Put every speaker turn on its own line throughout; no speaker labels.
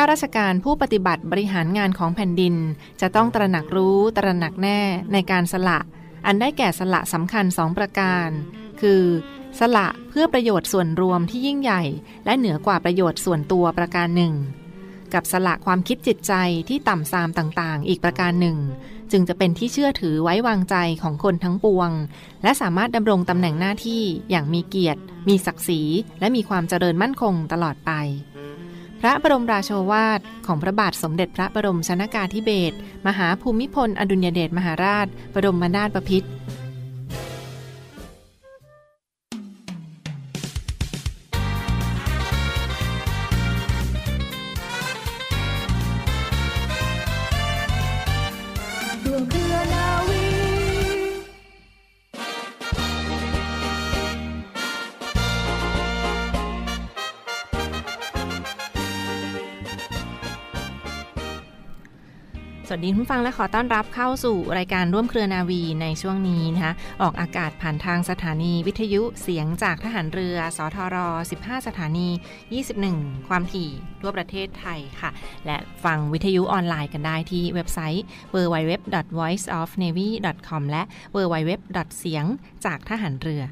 า
ราชการผู้ปฏิบัติบริหารงานของแผ่นดิน จะต้องตระหนักรู้ตระหนักแน่ในการสละ อันได้แก่สละสำคัญสองประการ คือ สละเพื่อประโยชน์ส่วนรวมที่ยิ่งใหญ่ และเหนือกว่าประโยชน์ส่วนตัวประการหนึ่ง กับสละความคิดจิตใจที่ต่ำทรามต่างๆ อีกประการหนึ่ง จึงจะเป็นที่เชื่อถือไว้วางใจของคนทั้งปวง และสามารถดำรงตำแหน่งหน้าที่อย่างมีเกียรติ มีศักดิ์ศรี และมีความเจริญมั่นคงตลอดไป พระบรมราโชวาท ของพระบาทสมเด็จพระบรมชนากาธิเบศรมหาภูมิพล อดุลยเดชมหาราช บรมนาถบพิตร ดีคุณผู้ฟังและขอต้อนรับเข้าสู่รายการร่วมเครือนาวีในช่วงนี้นะคะออกอากาศผ่านทางสถานีวิทยุเสียงจากทหารเรือ สทร 15 สถานี 21 ความถี่ ทั่วประเทศไทยค่ะ และฟังวิทยุออนไลน์กันได้ที่เว็บไซต์ www.voiceofnavy.com และ www. เสียงจากทหารเรือ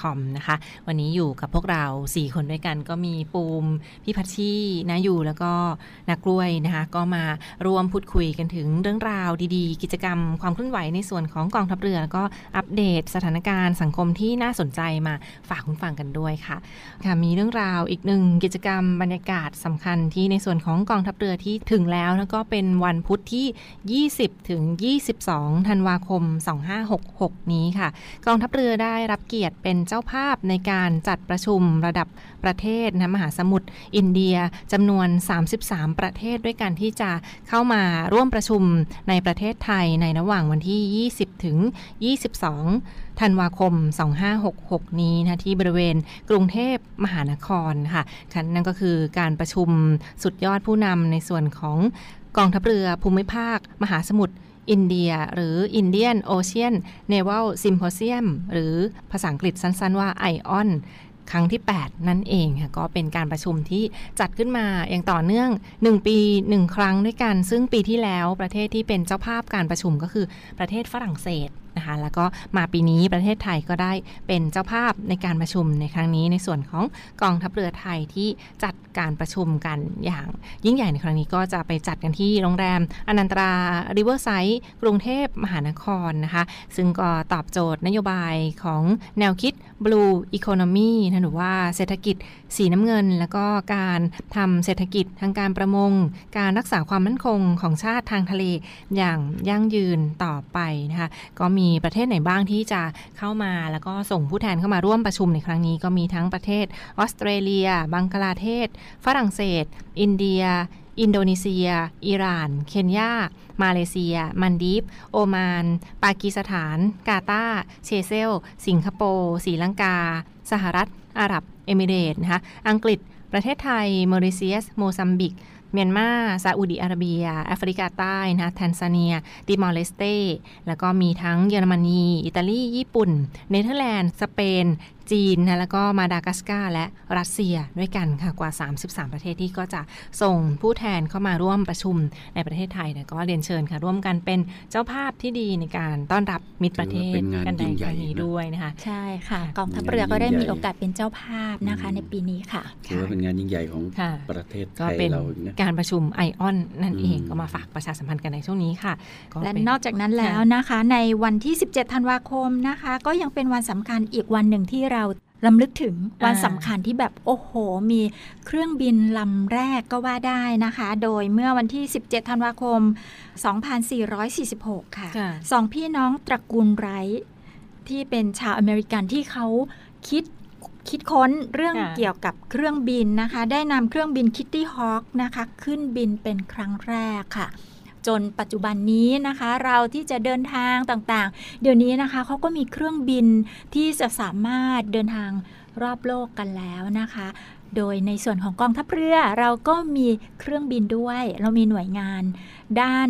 .com นะคะ วันนี้อยู่กับพวกเรา 4 คนด้วยกันก็มีปูมพี่พัชชีนะอยู่แล้วก็นักกล้วยนะคะ ก็มาร่วมพูดคุยกันถึงเรื่องราวดีๆ กิจกรรมความเคลื่อนไหวในส่วนของกองทัพเรือ แล้วก็อัปเดตสถานการณ์สังคมที่น่าสนใจมาฝากคุณฟังกันด้วยค่ะ ค่ะมีเรื่องราวอีกหนึ่งกิจกรรมบรรยากาศสำคัญที่ในส่วนของกองทัพเรือที่ถึงแล้วแล้วก็เป็นวันพุธที่ 20 ถึง 22 ธันวาคม 2566 นี้ค่ะ กองทัพเรือได้รับเกียรติเป็นเจ้าภาพในการจัดประชุมระดับประเทศนะมหาสมุทรอินเดียจำนวน 33 ประเทศด้วยกันที่จะเข้ามาร่วมประชุมในประเทศไทยในระหว่างวันที่ 20 ถึง 22ธันวาคม 2566 นี้นะที่บริเวณกรุงเทพมหานครค่ะค่ะนั่นก็คือการประชุมสุดยอดผู้นำในส่วนของกองทัพเรือภูมิภาค มหาสมุทรอินเดีย หรือ Indian Ocean Naval Symposium หรือภาษาอังกฤษสั้นๆว่า ION ครั้งที่ 8 นั่นเองค่ะก็เป็นการประชุมที่จัดขึ้นมาอย่างต่อเนื่อง 1 ปี 1 ครั้งด้วยกัน ซึ่งปีที่แล้วประเทศที่เป็นเจ้าภาพการประชุมก็คือประเทศฝรั่งเศส นะคะแล้วก็มาปีนี้ประเทศไทยก็ได้เป็นเจ้าภาพในการประชุมในครั้งนี้ในส่วนของกองทัพเรือไทยที่จัด การประชุมกันอย่างยิ่งใหญ่ในครั้งนี้ก็จะไปจัดกันที่โรงแรมอนันตราริเวอร์ไซด์กรุงเทพมหานครนะคะ ซึ่งก็ตอบโจทย์นโยบายของแนวคิด Blue Economy นะหรือว่าเศรษฐกิจสีน้ำเงิน แล้วก็การทำเศรษฐกิจทางการประมง การรักษาความมั่นคงของชาติทางทะเลอย่างยั่งยืนต่อไปนะคะก็มีประเทศไหนบ้างที่จะเข้ามาแล้วก็ส่งผู้แทนเข้ามาร่วมประชุมในครั้งนี้ก็มีทั้งประเทศออสเตรเลีย บังกลาเทศฝรั่งเศส อินเดีย อินโดนีเซีย อิหร่าน เคนยา มาเลเซีย มัลดีฟส์ โอมาน ปากีสถาน กาตาเชเซล สิงคโปร์ ศรีลังกา สหรัฐ อาหรับ เอมิเรตส์นะคะ อังกฤษ ประเทศไทยมอริเชียส โมซัมบิก เมียนมาซาอุดิอาระเบีย แอฟริกาใต้นะแทนซาเนียติมอร์เลสเตแล้วก็มีทั้งเยอรมนี อิตาลี ญี่ปุ่น เนเธอร์แลนด์ สเปน จีนนะแล้วก็มาดากัสการ์และรัสเซียด้วยกันค่ะกว่า 33 ประเทศที่ก็จะส่งผู้แทนเข้ามาร่วมประชุมในประเทศไทยนะก็เรียนเชิญค่ะร่วมกันเป็นเจ้าภาพที่ดีในการต้อนรับมิตรประเทศ
ถือว่าเป็นงาน
กันใน
ยิ่ง
ค
ใหญ่
รั้งนี้
นะ
ด้วยนะคะ
ใช่ค่ะกองทัพเรือก็ได้มีโอกาสเป็นเจ้าภาพนะคะในปีนี้ค่ะ
ถือว่าเป็นงานยิ่งใหญ่ของ
ค่ะ
ประเทศไท
ก็
ย
เป็น
เราอีกนะ
การประชุมไอออนนั่นเอง
อืม
ก็มาฝากประชาสัมพันธ์กันในช่วงนี้ค่ะก็
และ
เป็น
นอกจากนั้นแล้วนะคะ ในวันที่ 17 ธันวาคมนะคะ ก็ยังเป็นวันสำคัญอีกวันหนึ่งที่เรารำลึกถึงวันสำคัญที่แบบโอ้โห มีเครื่องบินลำแรกก็ว่าได้นะคะ โดยเมื่อวันที่ 17 ธันวาคม 2446 ค่ะ
ค่ะ
สองพี่น้องตระกูลไรท์ที่เป็นชาวอเมริกันที่เขาคิด คิดค้นเรื่อง
ค่ะ
เกี่ยวกับเครื่องบินนะคะ ได้นำเครื่องบินคิตตี้ฮอ k นะคะ ขึ้นบินเป็นครั้งแรกค่ะ จนปัจจุบันนี้นะคะ เราที่จะเดินทางต่างๆ เดี๋ยวนี้นะคะเขาก็มีเครื่องบินที่จะสามารถเดินทางรอบโลกกันแล้วนะคะ โดยในส่วนของกองทัพเรือเราก็มีเครื่องบินด้วย เรามีหน่วยงานด้าน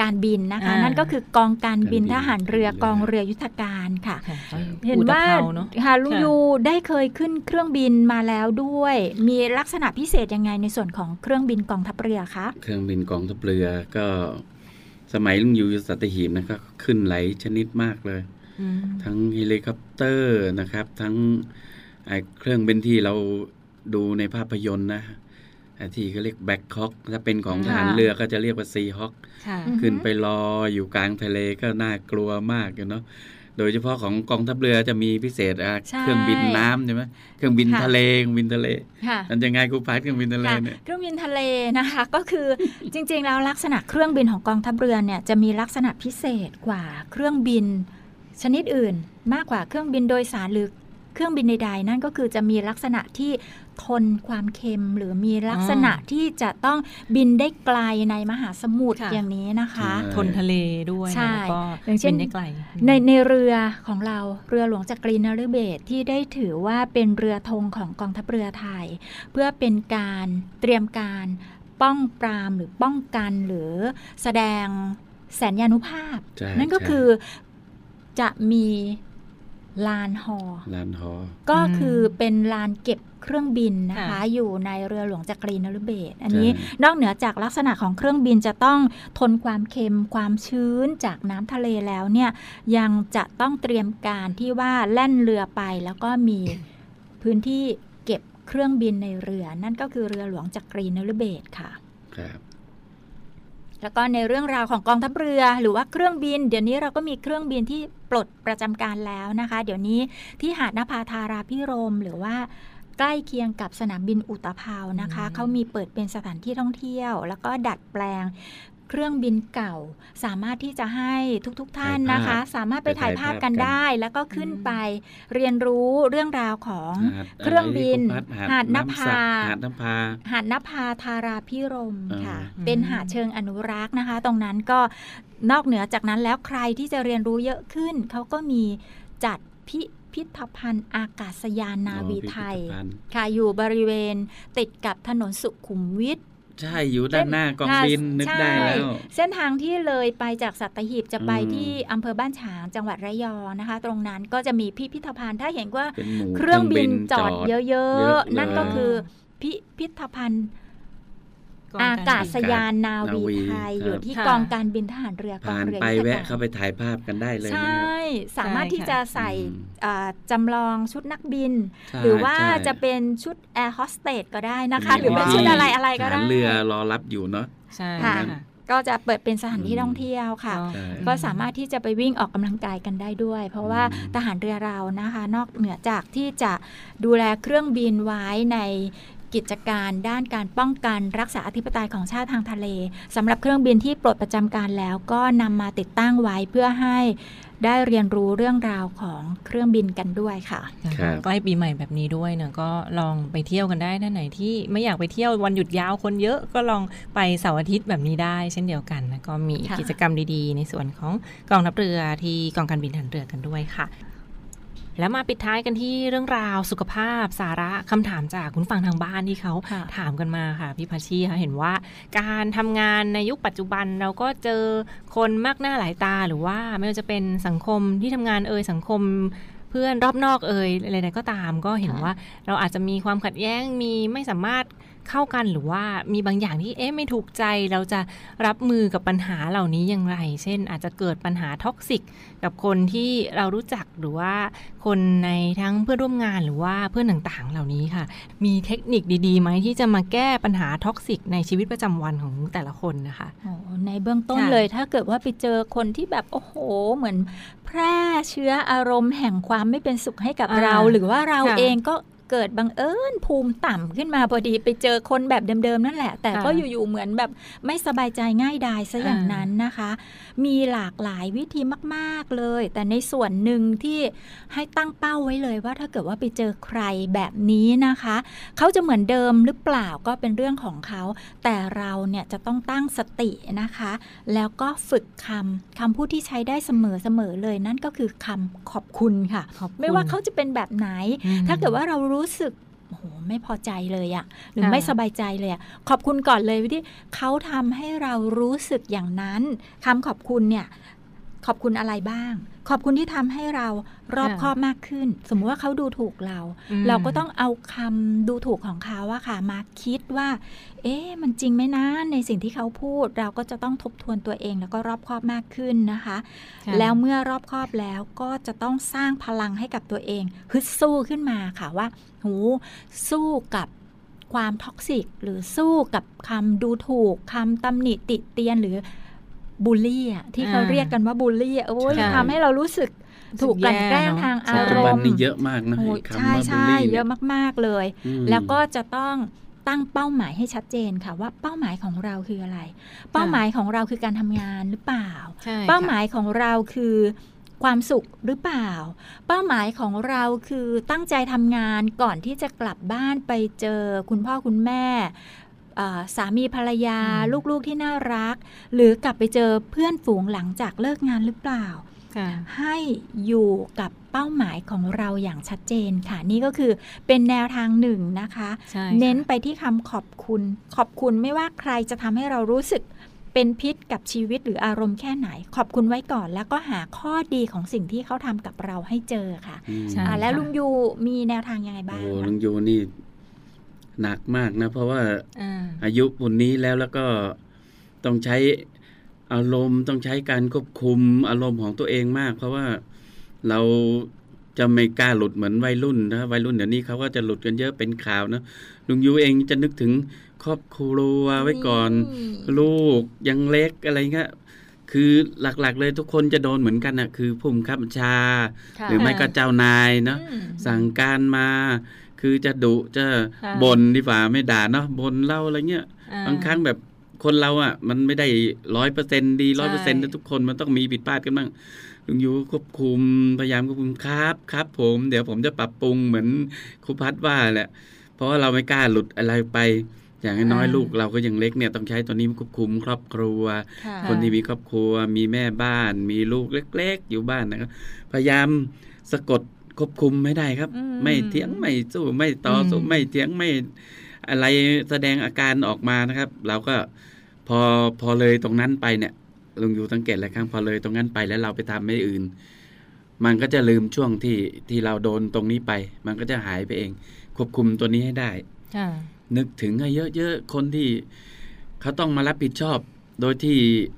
การบินนะคะ
อ่านั่
นั่นก็คือกองการบิน
การบิน
ทหารเรือ
เรือ
กองเรือยุทธการค่ะ
ค่ะ
เห็นว่า
อุตภเนอะ
ค่ะลุง
ค่ะ
ยูได้เคยขึ้นเครื่องบินมาแล้วด้วย มีลักษณะพิเศษยังไงในส่วนของเครื่องบินกองทัพเรือคะ
เครื่องบินกองทัพเรือก็สมัยลุงอยู่สัตหีบนะก็ขึ้นหลายชนิดมากเลย
อืม
ทั้งเฮลิคอปเตอร์นะครับ ทั้งไอ้เครื่องบินที่เราดูในภาพยนตร์นะไอ้ ที่เขาเรียก Black Hawk ถ้าเป็นของทหาร
ค่ะ
เรือก็จะเรียกว่า Seahawk ค่ะ
อืม
ขึ้นไปรออยู่กลางทะเลก็น่ากลัวมากอยู่เนาะโดยเฉพาะของกองทัพเรือจะมีพิเศษอะ
ใช่
เครื่องบินน้ำใช่ไหมเครื่องบิน
ค่ะ
ทะเลเครื่องบินทะเล
ค่ะ
มันจะไงกูพัดเครื่องบินทะเล
ค่ะ
เนี่ย
เครื่องบินทะเลนะคะก็คือจริงๆแล้วลักษณะเครื่องบินของกองทัพเรือเนี่ยจะมีลักษณะพิเศษกว่าเครื่องบินชนิดอื่น มากกว่าเครื่องบินโดยสารหรือ เครื่องบินใดๆนั่นก็คือจะมีลักษณะที่ทนความเค็มหรือมีลักษณะที่จะต้องบินได้ไกลในมหาสมุทร
ค่ะ
อย่างนี้นะคะ
ใช่
ทนทะเลด้วย
ใช่
แล้วก็
อย่างเช่น
บินได้ไกล
ในในเรือของเราเรือหลวงจักรีนฤเบศรที่ได้ถือว่าเป็นเรือธงของกองทัพเรือไทย เพื่อเป็นการเตรียมการป้องปรามหรือป้องกันหรือแสดงแสนยานุภาพ
ใช่
นั่นก็
ใช่
คือจะมี ลานฮอ
ลานฮอ
ก็
อืม
คือเป็นลานเก็บเครื่องบินนะคะ
ค่ะ
อยู่ในเรือหลวงจักรีนฤเบศรอันนี้
ใช่
นอกเหนือจากลักษณะของเครื่องบินจะต้องทนความเค็มความชื้นจากน้ำทะเลแล้วเนี่ยยังจะต้องเตรียมการที่ว่าแล่นเรือไปแล้วก็มีพื้นที่เก็บเครื่องบินในเรือ นั่นก็คือเรือหลวงจักรีนฤเบศรค่ะ
ครับ
แล้วก็ในเรื่องราวของกองทัพเรือ หรือว่าเครื่องบิน เดี๋ยวนี้เราก็มีเครื่องบินที่ปลดประจำการแล้วนะคะ เดี๋ยวนี้ที่หาดนภาธาราพิรมย์หรือว่าใกล้เคียงกับสนามบินอุตภาวนะคะ
อืม
เขามีเปิดเป็นสถานที่ท่องเที่ยว แล้วก็ดัดแปลง เครื่องบินเก่า สามารถที่จะให้ทุกๆทท่านนะคะ
ถ่ายภาพ
สามารถไปถ่ายภาพกัน
ไปถ่ายภาพกัน
ได้ แล้วก็ขึ้นไปเรียนรู้เรื่องราวของ
หาด
เครื่องบินะ
ไรที่
หาดนำภา
สักหาดนภา
หาดนภาธาราพิรมย์ค่ะ
อ่า
เป็นหาดเชิงอนุรักษ์นะคะ ตรงนั้นก็นอกเหนือจากนั้นแล้วใครที่จะเรียนรู้เยอะขึ้น เขาก็มีจัดพิพิธภัณฑ์อากาศยานนาวีไทย
อ๋อพิพิธภัณฑ์
ค่ะอยู่บริเวณติดกับถนนสุขุมวิท
ใช่อยู่ด้านหน้ากองบินนึก
ใช่
ได้แล้ว
เส้นทางที่เลยไปจากสัตหีบจะไป
อืม
ที่อำเภอบ้านฉางจังหวัดระยองนะคะ ตรงนั้นก็จะมีพิพิธภัณฑ์ถ้าเห็นว่า
เป็นหมู่
เครื่องบินจอดเย
เย
อะ
อะ
ๆ นั่นก็
เลย
คือพิพิธภัณฑ์
กอง
อากาศยานนาวี
นาวี
ไทย
ครับ
อยู่ที่
ค่ะ
กองการบินทหารเรือกอง
ผ่าน
เรือ
ไป
ยุทธ
แวะ
การ
เข้าไปถ่ายภาพกันได้เลย
ใช
นะ่
สามารถที่จะใส่
อืม
อ่าจำลองชุดนักบิน
ใช่
หรือว่า
ใช่
จะเป็นชุดแอร์โฮสเตสก็ได้นะคะ
มี
หรือเป็น
ที่
ชุดอะไรอะไรก็
ท
ได้
หารเรือรอรับอยู่เนาะ
ใช่
ค่ะ
ค่ะ
ก็จะเปิดเป็นสถานที่
อืม
ท่องเที่ยวค่ะ
ก็
ใช่
ก็สามารถที่จะไปวิ่งออกกำลังกายกันได้ด้วย เพราะว่า
อืม
ทหารเรือเรานะคะ นอกเหนือจากที่จะดูแลเครื่องบินไว้ใน กิจการด้านการป้องกันรักษาอธิปไตยของชาติทางทะเลสำหรับเครื่องบินที่ปลดประจำการแล้วก็นำมาติดตั้งไว้เพื่อให้ได้เรียนรู้เรื่องราวของเครื่องบินกันด้วยค่ะ
ครับ
ใกล้ปีใหม่แบบนี้ด้วยเนอะก็ลองไปเที่ยวกันได้ท่านไหนที่ไม่อยากไปเที่ยววันหยุดยาวคนเยอะก็ลองไปเสาร์อาทิตย์แบบนี้ได้ เช่นเดียวกันนะก็มี
ค่ะ
กิจกรรมดีๆ ในส่วนของกองทัพเรือที่กองการบินทหารเรือกันด้วยค่ะ แล้วมาปิดท้ายกันที่เรื่องราวสุขภาพสาระคำถามจากคุณฟังทางบ้านที่เขา
ค่ะ
ถามกันมาค่ะพี่พัชชีค่ะเห็นว่า การทำงานในยุคปัจจุบันเราก็เจอคนมากหน้าหลายตาหรือว่าไม่ว่าจะเป็นสังคมที่ทำงานเอ่ยสังคมเพื่อนรอบนอกเอ่ยอะไรใดก็ตามก็เห็น
ค่ะ
ว่า เราอาจจะมีความขัดแย้งมีไม่สามารถ เข้ากันหรือว่ามีบางอย่างที่เอ๊ะไม่ถูกใจเราจะรับมือกับปัญหาเหล่านี้อย่างไร เช่น อาจจะเกิดปัญหา toxic กับคนที่เรารู้จักหรือว่าคนในทั้งเพื่อนร่วมงานหรือว่าเพื่อนต่างๆ เหล่านี้ค่ะ มีเทคนิคดีๆไหมที่จะมาแก้ปัญหา toxic ในชีวิตประจำวันของแต่ละคนนะคะ
โอ้ในเบื้องต้น
ค่ะ
เลยถ้าเกิดว่าไปเจอคนที่แบบโอ้โห เหมือนแพร่เชื้ออารมณ์แห่งความไม่เป็นสุขให้กับ
อ่า
เรา หรือว่าเรา
ค่ะ
เองก็ เกิดบังเอิญภูมิต่ำขึ้นมาพอดีไปเจอคนแบบเดิมๆนั่นแหละ แต่ก็
ค่ะ
อยู่ๆเหมือนแบบไม่สบายใจง่ายดายซะอย่าง
อ่า
นั้นนะคะ มีหลากหลายวิธีมาก ๆเลย แต่ในส่วนหนึ่งที่ให้ตั้งเป้าไว้เลยว่าถ้าเกิดว่าไปเจอใครแบบนี้นะคะ เขาจะเหมือนเดิมหรือเปล่าก็เป็นเรื่องของเขา แต่เราเนี่ยจะต้องตั้งสตินะคะ แล้วก็ฝึกคำคำพูดที่ใช้ได้เสมอๆเลยนั่นก็คือคำขอบคุณค่ะ
ขอบคุณ
ไม่ว่าเขาจะเป็นแบบไหน
อืม
ถ้าเกิดว่าเรารู้สึกโอ้โหไม่พอใจเลยอะหรือ
ค่ะ
ไม่สบายใจเลยอะขอบคุณก่อนเลยที่เขาทำให้เรารู้สึกอย่างนั้นคำขอบคุณเนี่ย ขอบคุณอะไรบ้าง ขอบคุณที่ทำให้เรารอบ
ค่ะ
คอบมากขึ้น สมมุติว่าเขาดูถูกเรา
อืม
เราก็ต้องเอาคำดูถูกของเขาอะค่ะมาคิดว่า เอ๊ะมันจริงไหมนะในสิ่งที่เขาพูด เราก็จะต้องทบทวนตัวเองแล้วก็รอบคอบมากขึ้นนะคะ
ค่ะ
แล้วเมื่อรอบคอบแล้วก็จะต้องสร้างพลังให้กับตัวเองฮึดสู้ขึ้นมาค่ะว่าหูสู้กับความท็อกซิกหรือสู้กับคำดูถูกคำตำหนิติเตียนหรือ บูลลี่อะที่เขา
อ่า
เรียกกันว่าบูลลี่อะโอ้ย
ใช่
ทำให้เรารู้สึกถูกกลั่นแกล้งทางอา
ปัจ
ร
จุบัน
มณ์
นี่เยอะมากนะ
โอ้ย
คำ
ใช่
ว่าบูล
ใช่
ลี่
เยอะมากๆเลย
อืม
แล้วก็จะต้องตั้งเป้าหมายให้ชัดเจนค่ะว่าเป้าหมายของเราคืออะไร เป้าหมายของเราคือการทำงานหรือเปล่า
ใช่ค่ะ
เป้าหมายของเราคือความสุขหรือเปล่า เป้าหมายของเราคือตั้งใจทำงานก่อนที่จะกลับบ้านไปเจอคุณพ่อคุณแม่เอ่อ สามีภรรยา
อืม
ลูกๆที่น่ารัก หรือกลับไปเจอเพื่อนฝูงหลังจากเลิกงานหรือเปล่า
ค่ะ
ให้อยู่กับเป้าหมายของเราอย่างชัดเจนค่ะ นี่ก็คือเป็นแนวทางหนึ่งนะคะ
ใช่ค่ะ
เน้นไปที่คำขอบคุณ ขอบคุณไม่ว่าใครจะทำให้เรารู้สึกเป็นพิษกับชีวิตหรืออารมณ์แค่ไหน ขอบคุณไว้ก่อน แล้วก็หาข้อดีของสิ่งที่เขาทำกับเราให้เจอค่ะ
อืม
ใช่
อ่าแล้ว
ค่ะ
ลุงยูมีแนวทางยังไงบ้าง
โอ้
คะ
ลุงยูนี่ หนักมากนะ เพราะว่า
อ่า
อายุปุ่นนี้แล้วแล้วก็ต้องใช้อารมณ์ต้องใช้การควบคุมอารมณ์ของตัวเองมาก เพราะว่าเราจะไม่กล้าหลุดเหมือนวัยรุ่นนะวัยรุ่นเดี๋ยวนี้เขาก็จะหลุดกันเยอะเป็นข่าวนะลุงยูเองจะนึกถึงครอบครัวไว้ก่อน ลูกยังเล็กอะไรเงี้ยคือหลักๆเลยทุกคนจะโดนเหมือนกันนะคือผู้บังคับบัญชา
ค่ะ
หรือไม่ก็เจ้านายเนาะ
อืม
สั่งการมา คือจะดุจะ
ค่ะ
บ่นดีกว่าไม่ด่าเนาะบ่นเล่าอะไรเงี้ย
อ่
บางครั้งแบบคนเราอะ มันไม่ได้ร้อยเปอร์เซ็นดีร้อยเปอร์เซ็นต์ทุกคนมันต้องมีผิดพลาดกันบ้างลุงยูควบคุมพยายามควบคุมครับครับ ผม เดี๋ยวผมจะปรับปรุงเหมือนครูพัดว่าแหละ เพราะว่าเราไม่กล้าหลุดอะไรไป อย่างน้อย
อ่า
ๆลูกเราก็ยังเล็กเนี่ยต้องใช้ตัวนี้ควบคุมครอบครัว
ค่ะ
คนที่มีครอบครัว มีแม่บ้าน มีลูกเล็ก ๆ อยู่บ้านนะครับพยายามสะกด ควบคุมไม่ได้ครับ
อืม
ไม่เถียงไม่สู้ไม่ต่อสู้
อืม
ไม่เถียงไม่อะไรแสดงอาการออกมานะครับ เราก็พอพอเลยตรงนั้นไปเนี่ยลุงอยู่สังเกตหลายครั้งพอเลยตรงนั้นไปแล้วเราไปทำไม่อื่น มันก็จะลืมช่วงที่ที่เราโดนตรงนี้ไป มันก็จะหายไปเอง ควบคุมตัวนี้ให้ได้
ค่ะ
นึกถึงให้เยอะๆคนที่เขาต้องมารับผิดชอบ โดยที่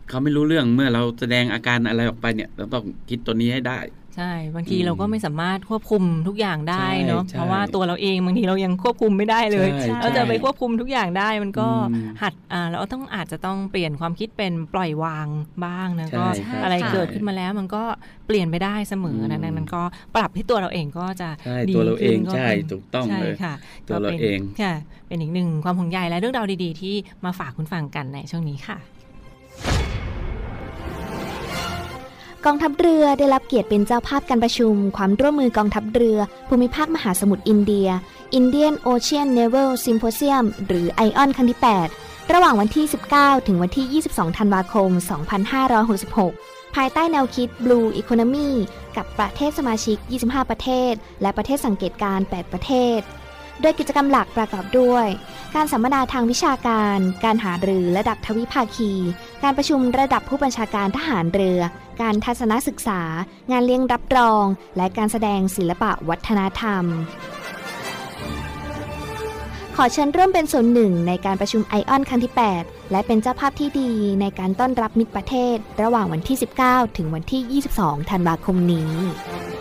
เขาไม่รู้เรื่องเมื่อเราแสดงอาการอะไรออกไปเนี่ย เราต้องคิดตัวนี้ให้ได้
ใช่ บางที
อืม
เราก็ไม่สามารถควบคุมทุกอย่างได้เนาะ
ใช่
เพราะว่าตัวเราเองบางทีเรายังควบคุมไม่ได้เลย
ใช่
เราจะ
ใช่
ไปควบคุมทุกอย่างได้มันก็
อืม
หัดอ่าเราต้องอาจจะต้องเปลี่ยนความคิดเป็นปล่อยวางบ้างนะ
ใช่
ก็
ใช่
อะไร
ค่ะ
เกิดขึ้นมาแล้วมันก็เปลี่ยนไปได้เสมอ
อืม
ดังนั้นก็ปรับที่ตัวเราเองก็จะ
ใช่
ดี
ตัวเราเอง
ขึ้นก็
ใช่
เป็น
ถูกต้อง
ใช่
เลย
ค่ะ
ตัวเรา
ก็ป็น
เอง
ค่ะเป็นอีกหนึ่งความห่วงใยและเรื่องราวดี ๆ ที่มาฝากคุณฟังกันในช่วงนี้ค่ะ
กองทัพเรือได้รับเกียรติเป็นเจ้าภาพการประชุม ความร่วมมือกองทัพเรือ ภูมิภาคมหาสมุทรอินเดีย Indian Ocean Naval Symposium หรือ ION ครั้งที่ 8 ระหว่างวันที่ 19 ถึงวันที่ 22 ธันวาคม 2566 ภายใต้แนวคิด Blue Economy กับประเทศสมาชิก 25 ประเทศ และประเทศสังเกตการณ์8ประเทศ โดยกิจกรรมหลักประกอบด้วย การสัมมนาทางวิชาการ การหารือระดับทวิภาคี การประชุมระดับผู้บัญชาการทหารเรือ การทัศนศึกษา งานเลี้ยงรับรอง และการแสดงศิลปะวัฒนธรรม ขอเชิญร่วมเป็นส่วนหนึ่งในการประชุมไอออนครั้งที่ 8 และเป็นเจ้าภาพที่ดีในการต้อนรับมิตรประเทศ ระหว่างวันที่ 19 ถึงวันที่ 22 ธันวาคมนี้「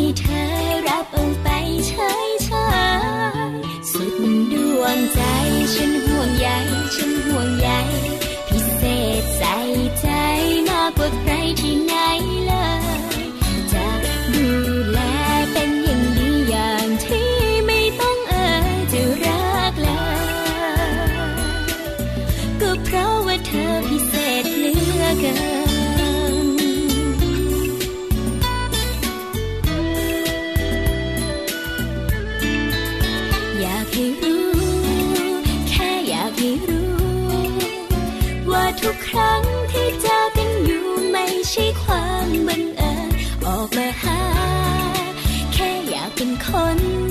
อ เป็นคน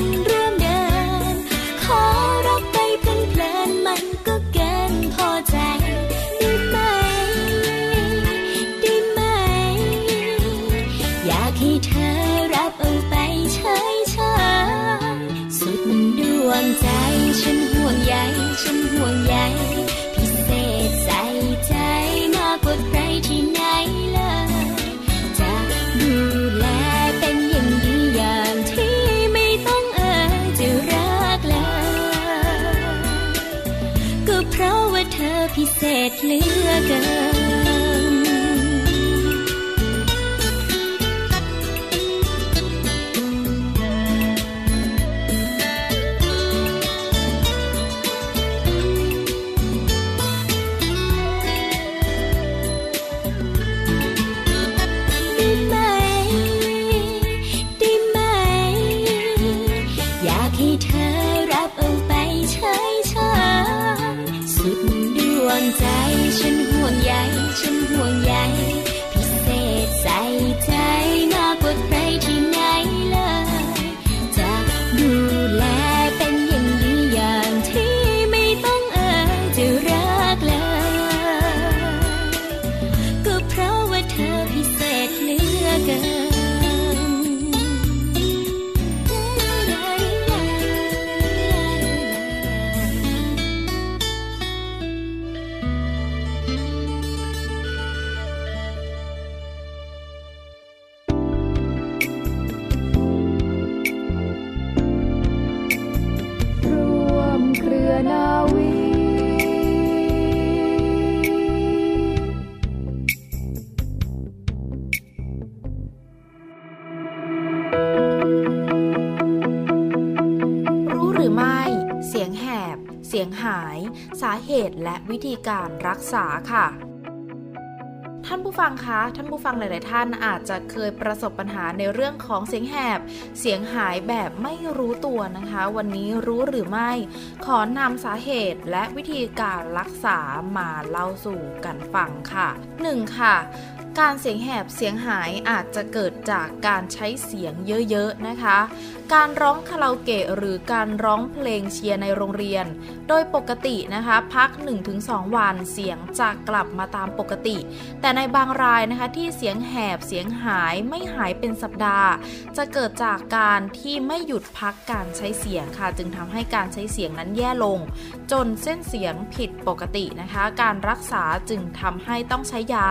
เศษ
เหตุและวิธีการรักษาค่ะท่านผู้ฟังคะ ท่านผู้ฟังหลาย ๆ ท่านอาจจะเคยประสบปัญหาในเรื่องของเสียงแหบ เสียงหายแบบไม่รู้ตัวนะคะ วันนี้รู้หรือไม่ ขอนำสาเหตุและวิธีการรักษามาเล่าสู่กันฟังค่ะ 1. ค่ะ การเสียงแหบเสียงหายอาจจะเกิดจากการใช้เสียงเยอะๆนะคะ การร้องคาราโอเกะหรือการร้องเพลงเชียร์ในโรงเรียน โดยปกตินะคะ พัก 1-2 วันเสียงจะกลับมาตามปกติ แต่ในบางรายนะคะที่เสียงแหบเสียงหายไม่หายเป็นสัปดาห์ จะเกิดจากการที่ไม่หยุดพักการใช้เสียงค่ะ จึงทำให้การใช้เสียงนั้นแย่ลง จนเส้นเสียงผิดปกตินะคะ การรักษาจึงทำให้ต้องใช้ยา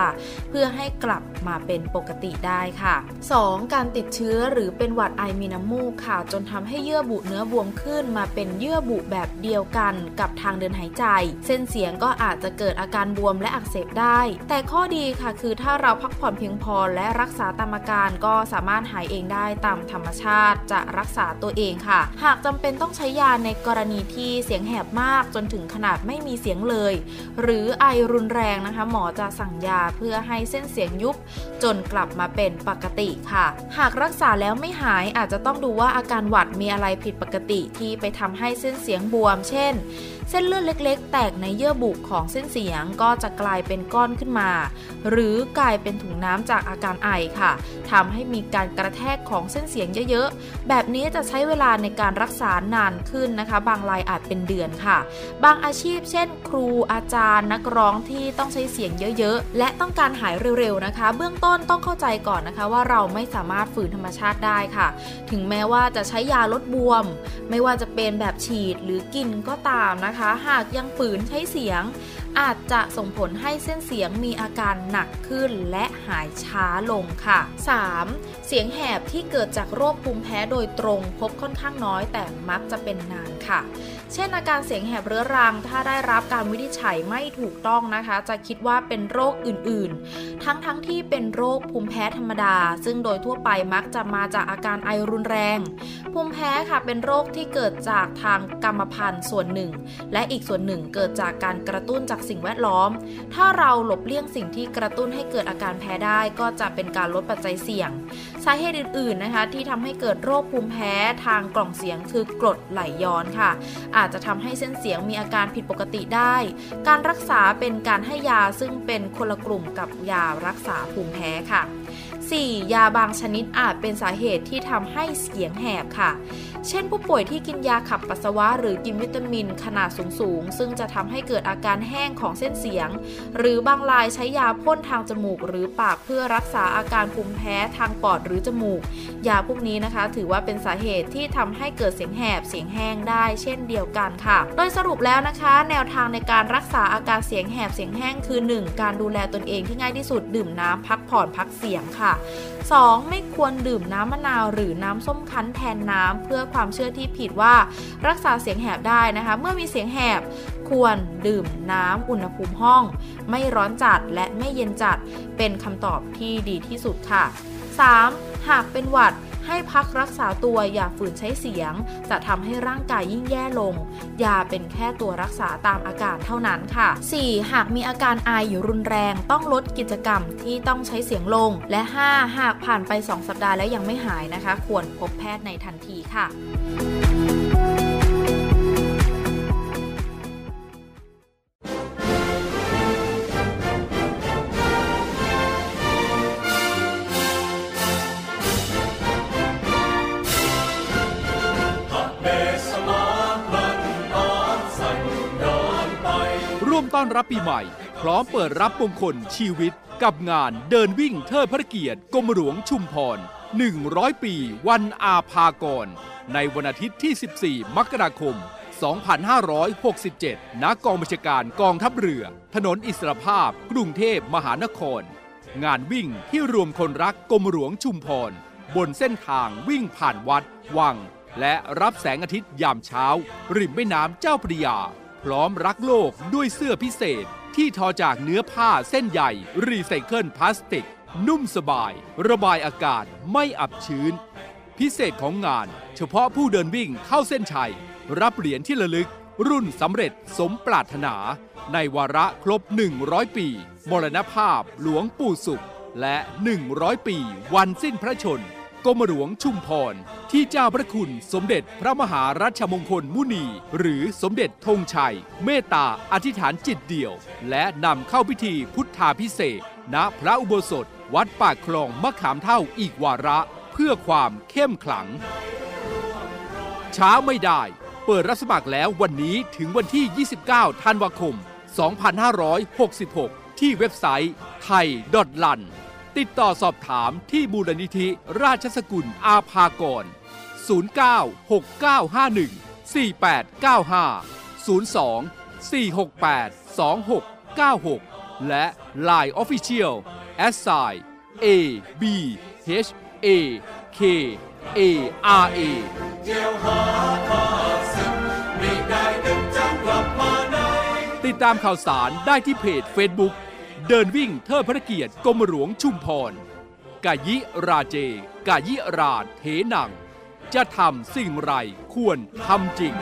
เพื่อให้กลับมาเป็นปกติได้ค่ะ 2. การติดเชื้อหรือเป็นหวัดไอมีน้ำมูกค่ะ จนทำให้เยื่อบุเนื้อบวมขึ้นมาเป็นเยื่อบุแบบเดียวกันกับทางเดินหายใจ เส้นเสียงก็อาจจะเกิดอาการบวมและอักเสบได้ แต่ข้อดีค่ะคือถ้าเราพักผ่อนเพียงพอและรักษาตามอาการก็สามารถหายเองได้ตามธรรมชาติ จะรักษาตัวเองค่ะ หากจำเป็นต้องใช้ยาในกรณีที่เสียงแหบมากจนถึงขนาดไม่มีเสียงเลย หรือไอรุนแรงนะคะ หมอจะสั่งยาเพื่อให้เส้นเสียงยุบ จนกลับมาเป็นปกติค่ะ หากรักษาแล้วไม่หายอาจจะต้องดูว่าอาการหวัดมีอะไรผิดปกติที่ไปทำให้เส้นเสียงบวม เช่น เส้นเลือดเล็ก ๆ แตกในเยื่อบุของเส้นเสียงก็จะกลายเป็นก้อนขึ้นมา หรือกลายเป็นถุงน้ำจากอาการไอค่ะทำให้มีการกระแทกของเส้นเสียงเยอะๆ แบบนี้จะใช้เวลาในการรักษานานขึ้นนะคะ บางรายอาจเป็นเดือนค่ะ บางอาชีพเช่น ครูอาจารย์นักร้องที่ต้องใช้เสียงเยอะๆ และต้องการหายเร็วๆนะคะ เบื้องต้นต้องเข้าใจก่อนนะคะว่าเราไม่สามารถฝืนธรรมชาติได้ค่ะ ถึงแม้ว่าจะใช้ยาลดบวม ไม่ว่าจะเป็นแบบฉีดหรือกินก็ตามนะคะนะคะ หากยังฝืนใช้เสียง อาจจะส่งผลให้เส้นเสียงมีอาการหนักขึ้นและหายช้าลงค่ะ 3. เสียงแหบที่เกิดจากโรคภูมิแพ้โดยตรงพบค่อนข้างน้อยแต่มักจะเป็นนานค่ะ เช่นอาการเสียงแหบเรื้อรัง ถ้าได้รับการวินิจฉัยไม่ถูกต้องนะคะ จะคิดว่าเป็นโรคอื่นๆ ทั้งๆทที่เป็นโรคภูมิแพ้ธรรมดา ซึ่งโดยทั่วไปมักจะมาจากอาการไอรุนแรง ภูมิแพ้ค่ะเป็นโรคที่เกิดจากทางกรรมพันธุ์ส่วนหนึ่ง และอีกส่วนหนึ่งเกิดจากการกระตุ้นจากสิ่งแวดล้อม ถ้าเราหลบเลี่ยงสิ่งที่กระตุ้นให้เกิดอาการแพ้ได้ ก็จะเป็นการลดปัจจัยเสี่ยง สาเหตุอื่นๆนะคะที่ทำให้เกิดโรคภูมิแพ้ทางกล่องเสียงคือกรดไหลย้อนค่ะ อาจจะทำให้เส้นเสียงมีอาการผิดปกติได้ การรักษาเป็นการให้ยาซึ่งเป็นคนละกลุ่มกับยารักษาภูมิแพ้ค่ะ 4. ยาบางชนิดอาจเป็นสาเหตุที่ทำให้เสียงแหบค่ะเช่นผู้ป่วยที่กินยาขับปัสสาวะ หรือกินวิตามินขนาดสูงๆ ซึ่งจะทำให้เกิดอาการแห้งของเส้นเสียง หรือบางรายใช้ยาพ่นทางจมูก หรือปากเพื่อรักษาอาการภูมิแพ้ทางปอดหรือจมูก ยาพวกนี้นะคะ ถือว่าเป็นสาเหตุที่ทำให้เกิดเสียงแหบเสียงแห้งได้ เช่นเดียวกันค่ะ โดยสรุปแล้วนะคะ แนวทางในการรักษาอาการเสียงแหบเสียงแห้งคือ 1. การดูแลตนเองที่ง่ายที่สุดดื่มน้ำพักผ่อนพักเสียงค่ะ 2. ไม่ควรดื่มน้ำมะนาวหรือน้ำส้มคั้นแทนน้ำเพื่อความเชื่อที่ผิดว่ารักษาเสียงแหบได้นะคะ เมื่อมีเสียงแหบควรดื่มน้ำอุณหภูมิห้อง ไม่ร้อนจัดและไม่เย็นจัดเป็นคำตอบที่ดีที่สุดค่ะ 3. หากเป็นหวัด ให้พักรักษาตัวอย่าฝืนใช้เสียง จะทำให้ร่างกายยิ่งแย่ลง ยาเป็นแค่ตัวรักษาตามอาการเท่านั้นค่ะ 4. หากมีอาการไออยู่รุนแรง ต้องลดกิจกรรมที่ต้องใช้เสียงลง และ 5. หากผ่านไป 2 สัปดาห์แล้วยังไม่หายนะคะ ควรพบแพทย์ในทันทีค่ะ
ต้อนรับปีใหม่ พร้อมเปิดรับมงคลชีวิต กับงานเดินวิ่งเทิดพระเกียรติกรมหลวงชุมพร 100 ปีวันอาภากร ในวันอาทิตย์ที่ 14 มกราคม 2567 ณ กองบัญชาการกองทัพเรือ ถนนอิสรภาพ กรุงเทพมหานคร งานวิ่งที่รวมคนรักกรมหลวงชุมพร บนเส้นทางวิ่งผ่านวัด วัง และรับแสงอาทิตย์ยามเช้า ริมแม่น้ำเจ้าพระยา พร้อมรักโลกด้วยเสื้อพิเศษ ที่ทอจากเนื้อผ้าเส้นใหญ่ รีไซเคิลพลาสติก นุ่มสบาย ระบายอากาศไม่อับชื้น พิเศษของงาน เฉพาะผู้เดินวิ่งเข้าเส้นชัย รับเหรียญที่ระลึก รุ่นสำเร็จสมปรารถนา ในวาระครบ 100 ปี มรณภาพหลวงปู่สุข และ 100 ปี วันสิ้นพระชน กรมหลวงชุมพร ที่เจ้าพระคุณสมเด็จพระมหารัชมงคลมุนี หรือสมเด็จธงชัย เมตตาอธิษฐานจิตเดี่ยว และนำเข้าพิธีพุทธาพิเศษณพระอุโบสถ วัดปากคลองมะขามเท่าอีกวาระ เพื่อความเข้มขลัง ช้าไม่ได้ เปิดรับสมัครแล้ววันนี้ถึงวันที่ 29 ธันวาคม 2566 ที่เว็บไซต์ไทยดอทลัน ติดต่อสอบถามที่มูลนิธิ ราชสกุลอาภากร 0969514895 02 468 2696 และ Line Official s i a b h a k a r a ติดตามข่าวสารได้ที่เพจ Facebook เดินวิ่งเทิดพระเกียรติกรมหลวงชุมพร กายิราเจ กายิราเทนัง จะทำสิ่งไรควรทำจริง